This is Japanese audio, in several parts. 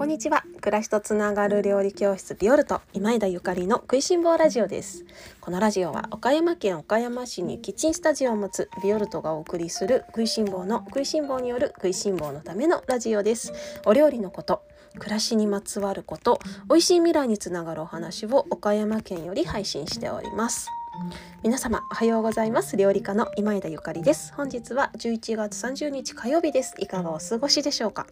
こんにちは。暮らしとつながる料理教室ビオルト今枝ゆかりの食いしん坊ラジオです。このラジオは岡山県岡山市にキッチンスタジオを持つビオルトがお送りする食いしん坊の食いしん坊による食いしん坊のためのラジオです。お料理のこと暮らしにまつわること美味しい未来につながるお話を岡山県より配信しております。皆様おはようございます。料理家の今枝ゆかりです。本日は11月30日火曜日です。いかがお過ごしでしょうか？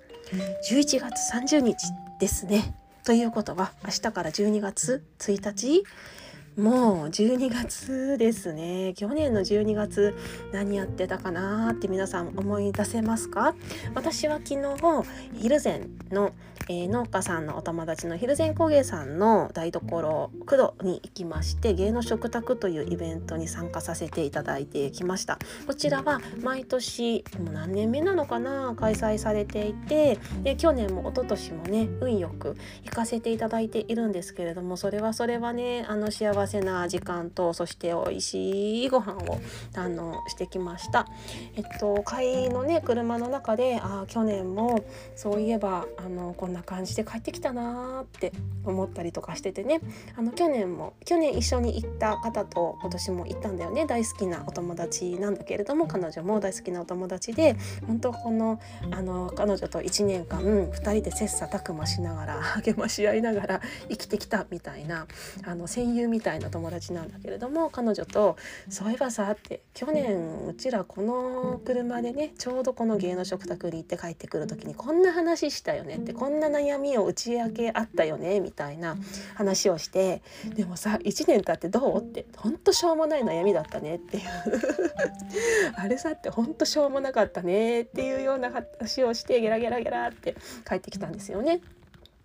11月30日ですね。ということは明日から12月1日もう12月ですね。去年の12月何やってたかなって皆さん思い出せますか？私は昨日蒜山の、えー、農家さんのお友達の蒜山工芸さんの台所工藤に行きまして芸能食卓というイベントに参加させていただいてきました。こちらは毎年もう何年目なのかな開催されていてで去年も一昨年もね運よく行かせていただいているんですけれどもそれはそれはねあの幸せせな時間とそして美味しいご飯をあのしてきました。えっと帰りのね車の中であ去年もそういえばあのこんな感じで帰ってきたなーって思ったりとかしててねあの去年も去年一緒に行った方と今年も行ったんだよね大好きなお友達なんだけれども彼女も大好きなお友達で本当このあの彼女と1年間2人で切磋琢磨しながら励まし合いながら生きてきたみたいなあの戦友みたいなの友達なんだけれども彼女と「そういえばさ」って去年うちらこの車でねちょうどこの芸能食卓に行って帰ってくる時にこんな話したよねってこんな悩みを打ち明けあったよねみたいな話をしてでもさ1年経ってどうってほんとしょうもない悩みだったねっていう あれさってほんとしょうもなかったねっていうような話をしてゲラゲラゲラって帰ってきたんですよね。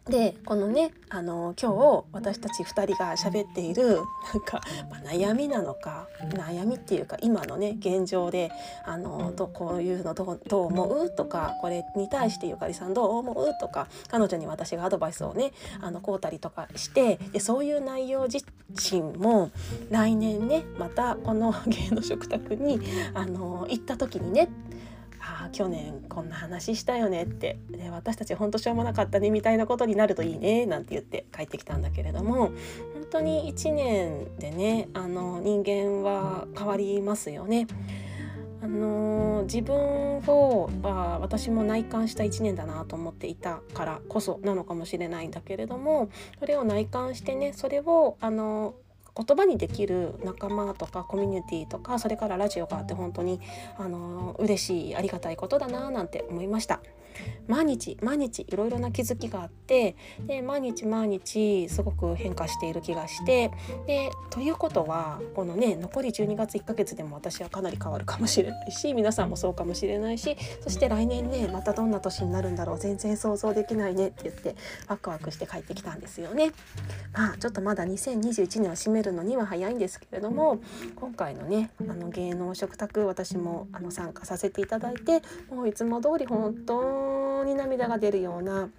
でこのねあの今日私たち2人が喋っているなんか、まあ、悩みなのか悩みっていうか今のね現状であのどこういうのどう思うとかこれに対してゆかりさんどう思うとか彼女に私がアドバイスをねあのこうたりとかしてでそういう内容自身も来年ねまたこの芸能食卓にあの行った時にねあ去年こんな話したよねってで私たちほんとしょうもなかったねみたいなことになるといいねなんて言って帰ってきたんだけれども本当に1年でねあの人間は変わりますよね。あの自分を、まあ、私も内観した1年だなと思っていたからこそなのかもしれないんだけれどもそれを内観してねそれをあの言葉にできる仲間とかコミュニティとかそれからラジオがあって本当にあの嬉しいありがたいことだななんて思いました。毎日毎日いろいろな気づきがあってで毎日毎日すごく変化している気がしてでということはこのね残り12月1ヶ月でも私はかなり変わるかもしれないし皆さんもそうかもしれないしそして来年ねまたどんな年になるんだろう全然想像できないねって言ってワクワクして帰ってきたんですよね。まあちょっとまだ2021年を締めるのには早いんですけれども今回のねあの芸能食卓私もあの参加させていただいてもういつも通り本当に涙が出るような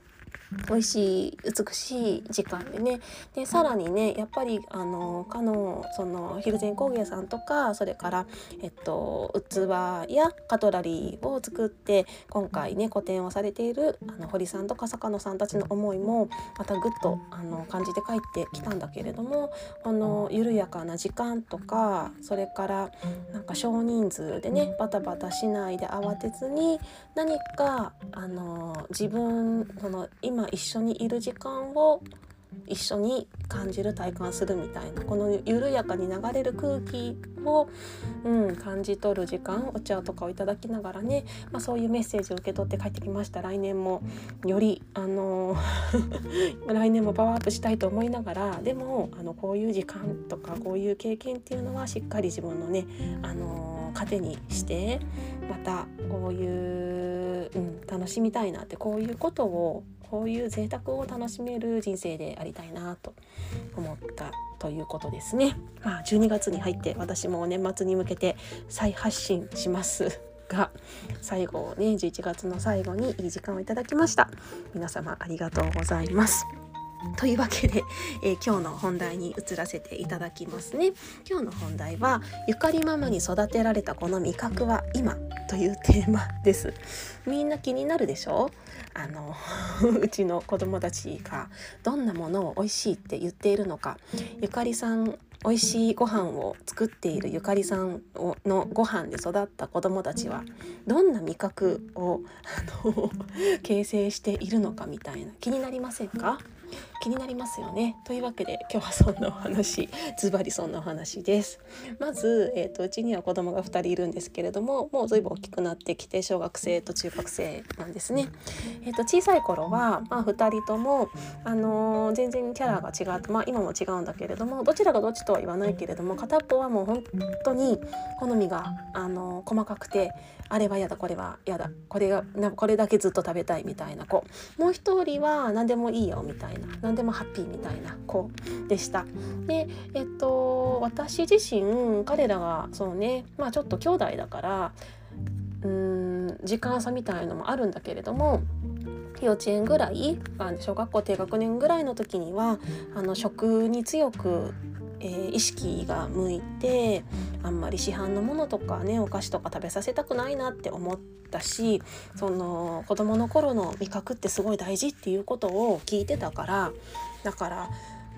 美味しい美しい時間でね。でさらにねやっぱりあのかのその蒜山工芸さんとかそれから、えっと、器やカトラリーを作って今回ね個展をされているあの堀さんとか坂野さんたちの思いもまたぐっとあの感じて帰ってきたんだけれどもあの緩やかな時間とかそれからなんか少人数でねバタバタしないで慌てずに何かあの自分その今一緒にいる時間を一緒に感じる体感するみたいなこの緩やかに流れる空気を、うん、感じ取る時間お茶とかをいただきながらね、まあ、そういうメッセージを受け取って帰ってきました来年も。よりあの 来年もパワーアップしたいと思いながらでもあのこういう時間とかこういう経験っていうのはしっかり自分のねあの糧にしてまたこういう、うん、楽しみたいなってこういうことをこういう贅沢を楽しめる人生でありたいなと思ったということですね。まあ、12月に入って私も年末に向けて再発信しますが最後ね11月の最後にいい時間をいただきました皆様ありがとうございます というわけで、えー、今日の本題に移らせていただきますね。今日の本題はゆかりママに育てられたこの味覚は今というテーマです。みんな気になるでしょ？あの うちの子供たちがどんなものを美味しいって言っているのか。ゆかりさん美味しいご飯を作っているゆかりさんのご飯で育った子どもたちはどんな味覚をあの 形成しているのかみたいな。気になりませんか？気になりますよね。というわけで今日はそんなお話ズバリそんなお話です。まず、えーと、うちには子供が2人いるんですけれどももう随分大きくなってきて小学生と中学生なんですね。えーと、小さい頃は、まあ、2人とも、あのー、全然キャラが違って、まあ、今も違うんだけれどもどちらがどっちとは言わないけれども片っぽはもう本当に好みが、あのー、細かくてあれは嫌だこれは嫌だ。これがこれだけずっと食べたいみたいな子。もう一人は何でもいいよみたいな。何でもハッピーみたいな子でした。でえっと私自身彼らがそうねまあちょっと兄弟だからうーん時間差みたいのもあるんだけれども幼稚園ぐらい小学校低学年ぐらいの時にはあの食に強くえー、意識が向いてあんまり市販のものとかねお菓子とか食べさせたくないなって思ったしその子どもの頃の味覚ってすごい大事っていうことを聞いてたからだから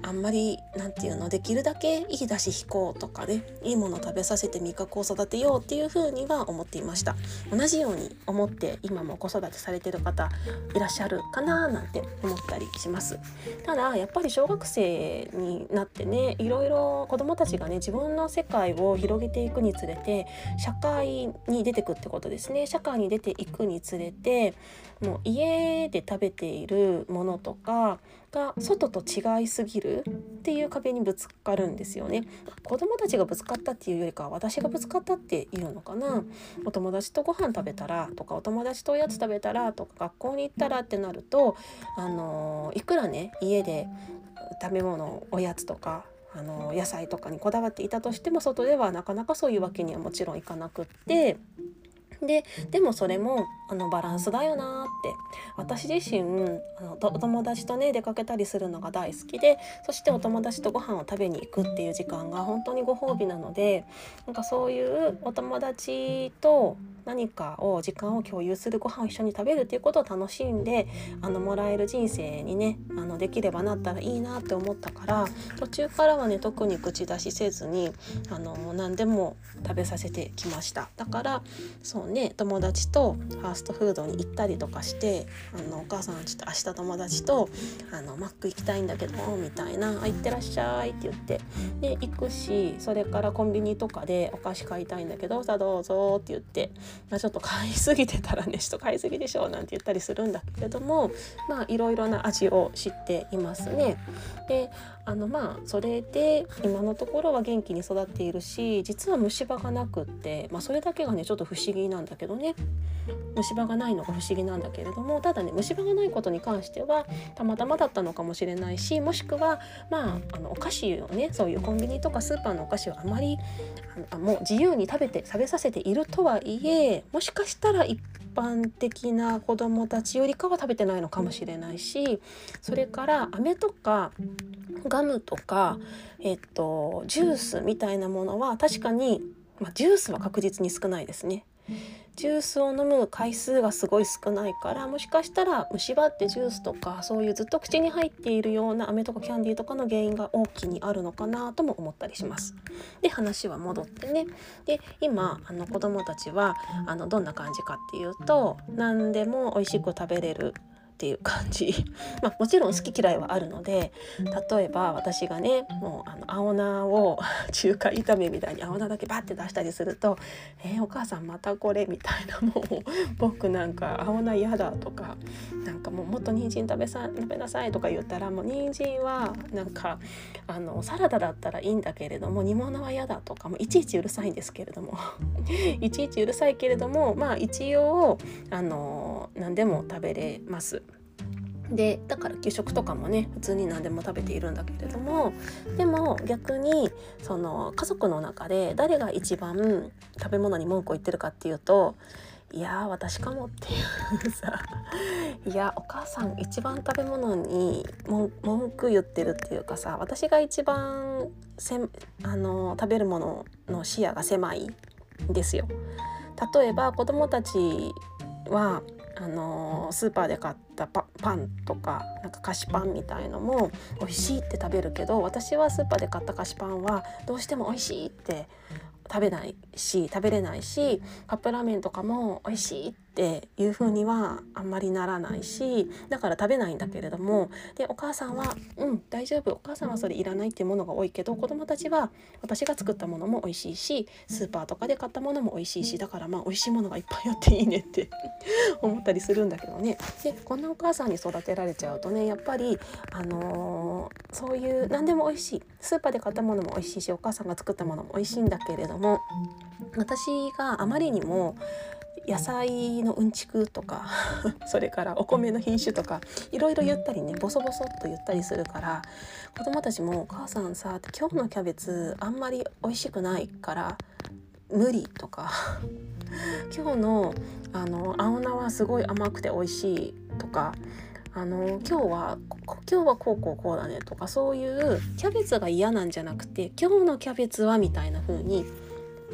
あんまりなんていうのできるだけいいだし引こうとかねいいもの食べさせて味覚を育てようっていうふうには思っていました。同じように思って今も子育てされてる方いらっしゃるかななんて思ったりします。ただやっぱり小学生になってねいろいろ子どもたちがね自分の世界を広げていくにつれて社会に出てくってことですね。社会に出ていくにつれてもう家で食べているものとかが外と違いすぎるっていう壁にぶつかるんですよね。子供たちがぶつかったっていうよりかは私がぶつかったっていうのかな。お友達とご飯食べたらとかお友達とおやつ食べたらとか学校に行ったらってなるとあのいくらね家で食べ物おやつとかあの野菜とかにこだわっていたとしても外ではなかなかそういうわけにはもちろんいかなくって。ででもそれもあのバランスだよなって。私自身あのお友達とね出かけたりするのが大好きでそしてお友達とご飯を食べに行くっていう時間が本当にご褒美なのでなんかそういうお友達と何かを時間を共有するご飯を一緒に食べるっていうことを楽しんであのもらえる人生にねあのできればなったらいいなって思ったから途中からはね特に口出しせずにあの何でも食べさせてきました。だからそうね友達とファーストフードに行ったりとかしてあのお母さんちょっと明日友達とあのマック行きたいんだけどみたいな「あ行ってらっしゃい」って言ってで行くしそれからコンビニとかでお菓子買いたいんだけどさあどうぞって言ってまあ、ちょっと買いすぎてたらねちょっと買いすぎでしょなんて言ったりするんだけれどもまあいろいろな味を知っていますね。であのまあそれで今のところは元気に育っているし実は虫歯がなくって、まあ、それだけがねちょっと不思議なんだけどね。虫歯がないのが不思議なんだけれどもただね虫歯がないことに関してはたまたまだったのかもしれないしもしくはまああのお菓子をねそういうコンビニとかスーパーのお菓子をあまりあもう自由に食べて食べさせているとはいえもしかしたら一般的な子どもたちよりかは食べてないのかもしれないしそれから飴とかガムとか、えっと、ジュースみたいなものは確かに、まあ、ジュースは確実に少ないですね。ジュースを飲む回数がすごい少ないからもしかしたら虫歯ってジュースとかそういうずっと口に入っているような飴とかキャンディーとかの原因が大きにあるのかなとも思ったりします。で話は戻ってねで今あの子どもたちはあのどんな感じかっていうと何でも美味しく食べれるっていう感じ、まあ、もちろん好き嫌いはあるので例えば私がねもうあの青菜を 中華炒めみたいに青菜だけバッて出したりすると「えー、お母さんまたこれ」みたいなもう 僕なんか青菜嫌だとかなんかもうもっと人参食べさ食べなさいとか言ったらもう人参はなんかあのサラダだったらいいんだけれども煮物は嫌だとかもいちいちうるさいんですけれどもいちいちうるさいけれどもまあ一応あの何でも食べれます。でだから給食とかもね普通に何でも食べているんだけれどもでも逆にその家族の中で誰が一番食べ物に文句を言ってるかっていうといや私かもっていうさいやお母さん一番食べ物に文句言ってるっていうかさ私が一番せあの食べるものの視野が狭いんですよ。例えば子供たちはあのスーパーで買ったパンとかなんか菓子パンみたいのも美味しいって食べるけど私はスーパーで買った菓子パンはどうしても美味しいって食べないし食べれないしカップラーメンとかも美味しいっていう風にはあんまりならないしだから食べないんだけれどもでお母さんは「うん大丈夫お母さんはそれいらない」っていうものが多いけど子供たちは私が作ったものも美味しいしスーパーとかで買ったものも美味しいしだからまあ美味しいものがいっぱいあっていいねって 思ったりするんだけどね。でこんなお母さんに育てられちゃうとねやっぱり、あのー、そういう何でも美味しい。スーパーで買ったものも美味しいしお母さんが作ったものも美味しいんだけれども私があまりにも野菜のうんちくとかそれからお米の品種とかいろいろ言ったりねボソボソっと言ったりするから子供たちも「お母さんさ今日のキャベツあんまり美味しくないから無理」とか「今日のあの青菜はすごい甘くて美味しい」とかあの今日は今日はこうこうこうだねとかそういうキャベツが嫌なんじゃなくて今日のキャベツはみたいな風に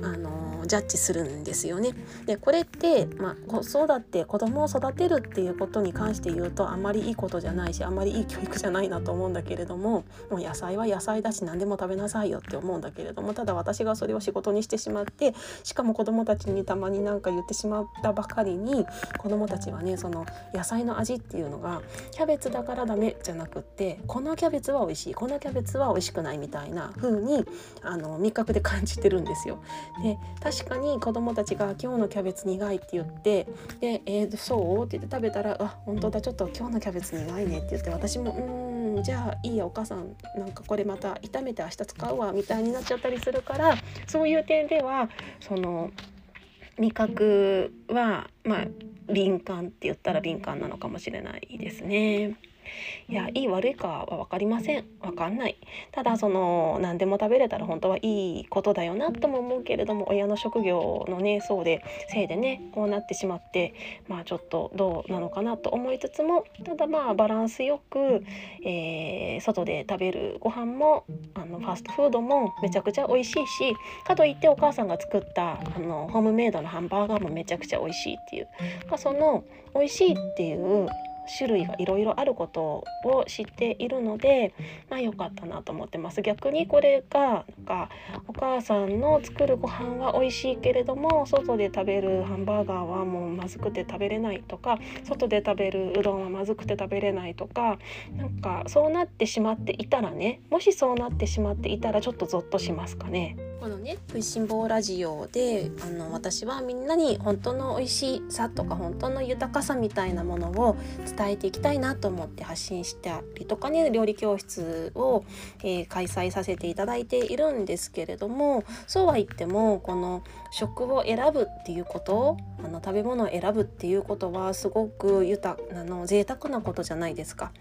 あのジャッジするんですよね。でこれって、まあ、子育て子供を育てるっていうことに関して言うとあまりいいことじゃないしあまりいい教育じゃないなと思うんだけれどももう野菜は野菜だし何でも食べなさいよって思うんだけれどもただ私がそれを仕事にしてしまってしかも子供たちにたまになんか言ってしまったばかりに子供たちはねその野菜の味っていうのがキャベツだからダメじゃなくってこのキャベツは美味しいこのキャベツは美味しくないみたいな風にあの味覚で感じてるんですよ。で確かに子供たちが「今日のキャベツ苦い」って言って「でえー、そう?」って言って食べたら「あ本当だちょっと今日のキャベツ苦いね」って言って私も「うんじゃあいいやお母さんなんかこれまた炒めて明日使うわ」みたいになっちゃったりするからそういう点ではその味覚はまあ敏感って言ったら敏感なのかもしれないですね。いやいい悪いかは分かりません。分かんない。ただその何でも食べれたら本当はいいことだよなとも思うけれども親の職業のねそうでせいでねこうなってしまってまあちょっとどうなのかなと思いつつもただまあバランスよく、えー、外で食べるご飯もあのファストフードもめちゃくちゃ美味しいしかといってお母さんが作ったあのホームメイドのハンバーガーもめちゃくちゃ美味しいっていう、まあ、その美味しいっていう種類がいろいろあることを知っているのでまあ良かったなと思ってます逆にこれがなんかお母さんの作るご飯は美味しいけれども外で食べるハンバーガーはもうまずくて食べれないとか外で食べるうどんはまずくて食べれないとかなんかそうなってしまっていたらねもしそうなってしまっていたらちょっとゾッとしますかね。このね「食いしん坊ラジオで」あの私はみんなに本当の美味しさとか本当の豊かさみたいなものを伝えていきたいなと思って発信したりとかね料理教室を、えー、開催させていただいているんですけれどもそうは言ってもこの食を選ぶっていうことあの食べ物を選ぶっていうことはすごく豊あの贅沢なことじゃないですか。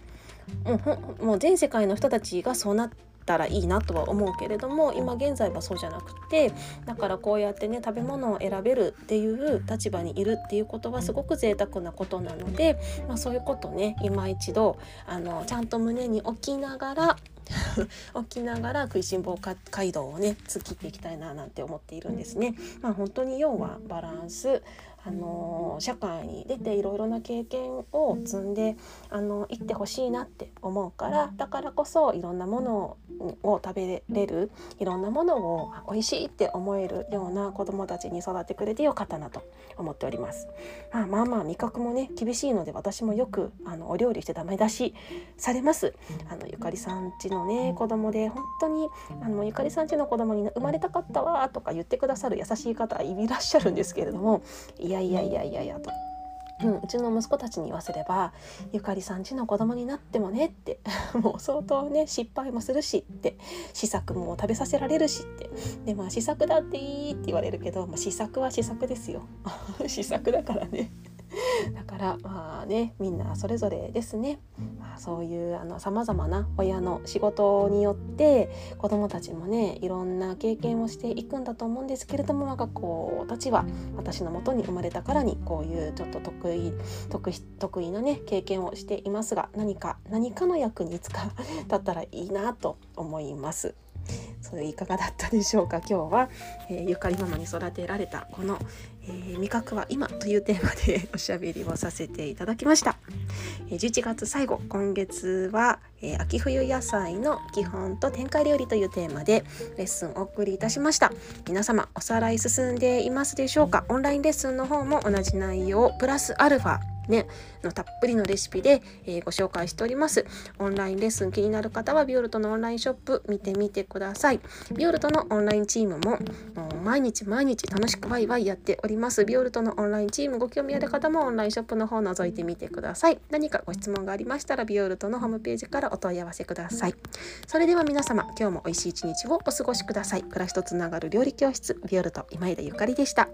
もうもう全世界の人たちがそうなってたらいいなとは思うけれども今現在はそうじゃなくてだからこうやってね食べ物を選べるっていう立場にいるっていうことはすごく贅沢なことなので、まあ、そういうことね今一度あのちゃんと胸に置きながら 置きながら食いしん坊街道をね突っ切っていきたいななんて思っているんですね。まあ、本当に要はバランスあの社会に出ていろいろな経験を積んであの行ってほしいなって思うからだからこそいろんなものを食べれるいろんなものを美味しいって思えるような子どもたちに育ってくれてよかったなと思っております。まあ、まあまあ味覚もね厳しいので私もよくあのお料理してダメ出しされます。あのゆかりさんちのね子供で本当にあのゆかりさんちの子供に生まれたかったわとか言ってくださる優しい方いらっしゃるんですけれどもいやいやいやいやいやと。うん、うちの息子たちに言わせればゆかりさんちの子供になってもねって。もう相当ね失敗もするしって。試作も食べさせられるしって。でまあ試作だっていいって言われるけど、まあ、試作は試作ですよ。試作だからね だからまあねみんなそれぞれですね、まあ、そういうさまざまな親の仕事によって子どもたちもねいろんな経験をしていくんだと思うんですけれども我が子たちは私のもとに生まれたからにこういうちょっと得意得得意なね経験をしていますが何か何かの役に使ったらいいなと思います。それいかがだったでしょうか。今日は、えー、ゆかりママに育てられたこの、えー、味覚は今というテーマでおしゃべりをさせていただきました、えー、11月最後今月は、え秋冬野菜の基本と展開料理というテーマでレッスンをお送りいたしました。皆様おさらい進んでいますでしょうか。オンラインレッスンの方も同じ内容プラスアルファねのたっぷりのレシピで、えー、ご紹介しております。オンラインレッスン気になる方はビオルトのオンラインショップ見てみてください。ビオルトのオンラインチームも毎日毎日楽しくワイワイやっております。ビオルトのオンラインチームご興味ある方もオンラインショップの方を覗いてみてください。何かご質問がありましたらビオルトのホームページからお問い合わせください。それでは皆様今日も美味しい一日をお過ごしください。暮らしとつながる料理教室ビオルト今枝ゆかりでした。